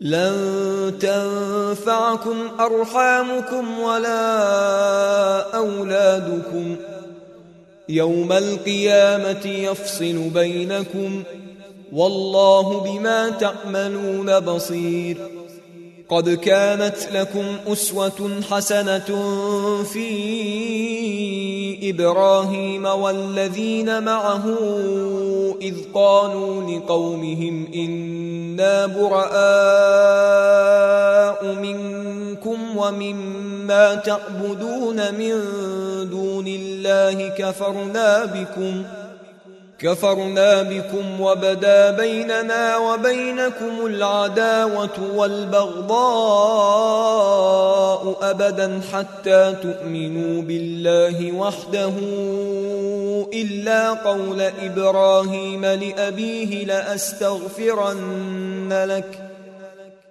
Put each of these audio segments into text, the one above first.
لن تنفعكم أرحامكم ولا أولادكم. يوم القيامة يفصل بينكم. والله بما تعملون بصير. قد كانت لكم أسوة حسنة في إبراهيم والذين معه إذ قالوا لقومهم إنا براء منكم ومما تعبدون من دون الله كفرنا بكم كفرنا بكم وبدا بيننا وبينكم العداوة والبغضاء أبدا حتى تؤمنوا بالله وحده إلا قول إبراهيم لأبيه لأستغفرن لك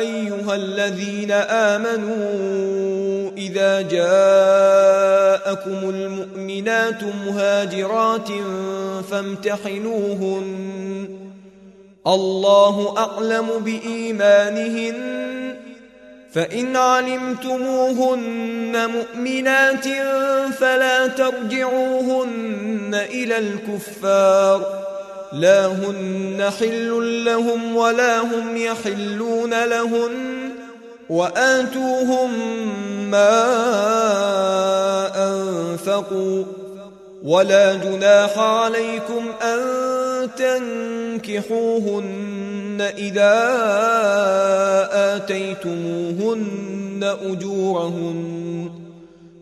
أيها الذين آمنوا إذا جاءكم المؤمنات مهاجرات فامتحنوهن. الله أعلم بإيمانهن. فإن علمتموهن مؤمنات فلا ترجعوهن إلى الكفار. لا هن حل لهم ولا هم يحلون لهن وآتوهم ما أنفقوا ولا جناح عليكم أن تنكحوهن إذا آتيتموهن أجورهن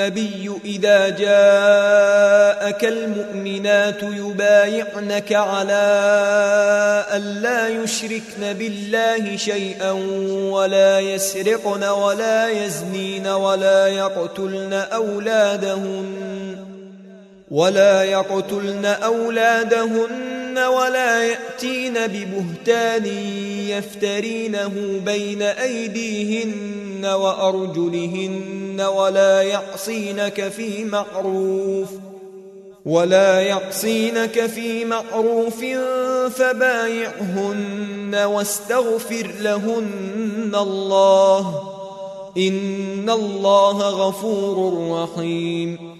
النبي إذا جاءك المؤمنات يبايعنك على الا يشركن بالله شيئا ولا يسرقن ولا يزنين ولا يقتلن أولادهن ولا يقتلن أولادهن ولا يأتين ببهتان يفترينه بين أيديهن ولا يعصينك في معروف ولا يعصينك في معروف فبايعهن واستغفر لهن الله إن الله غفور رحيم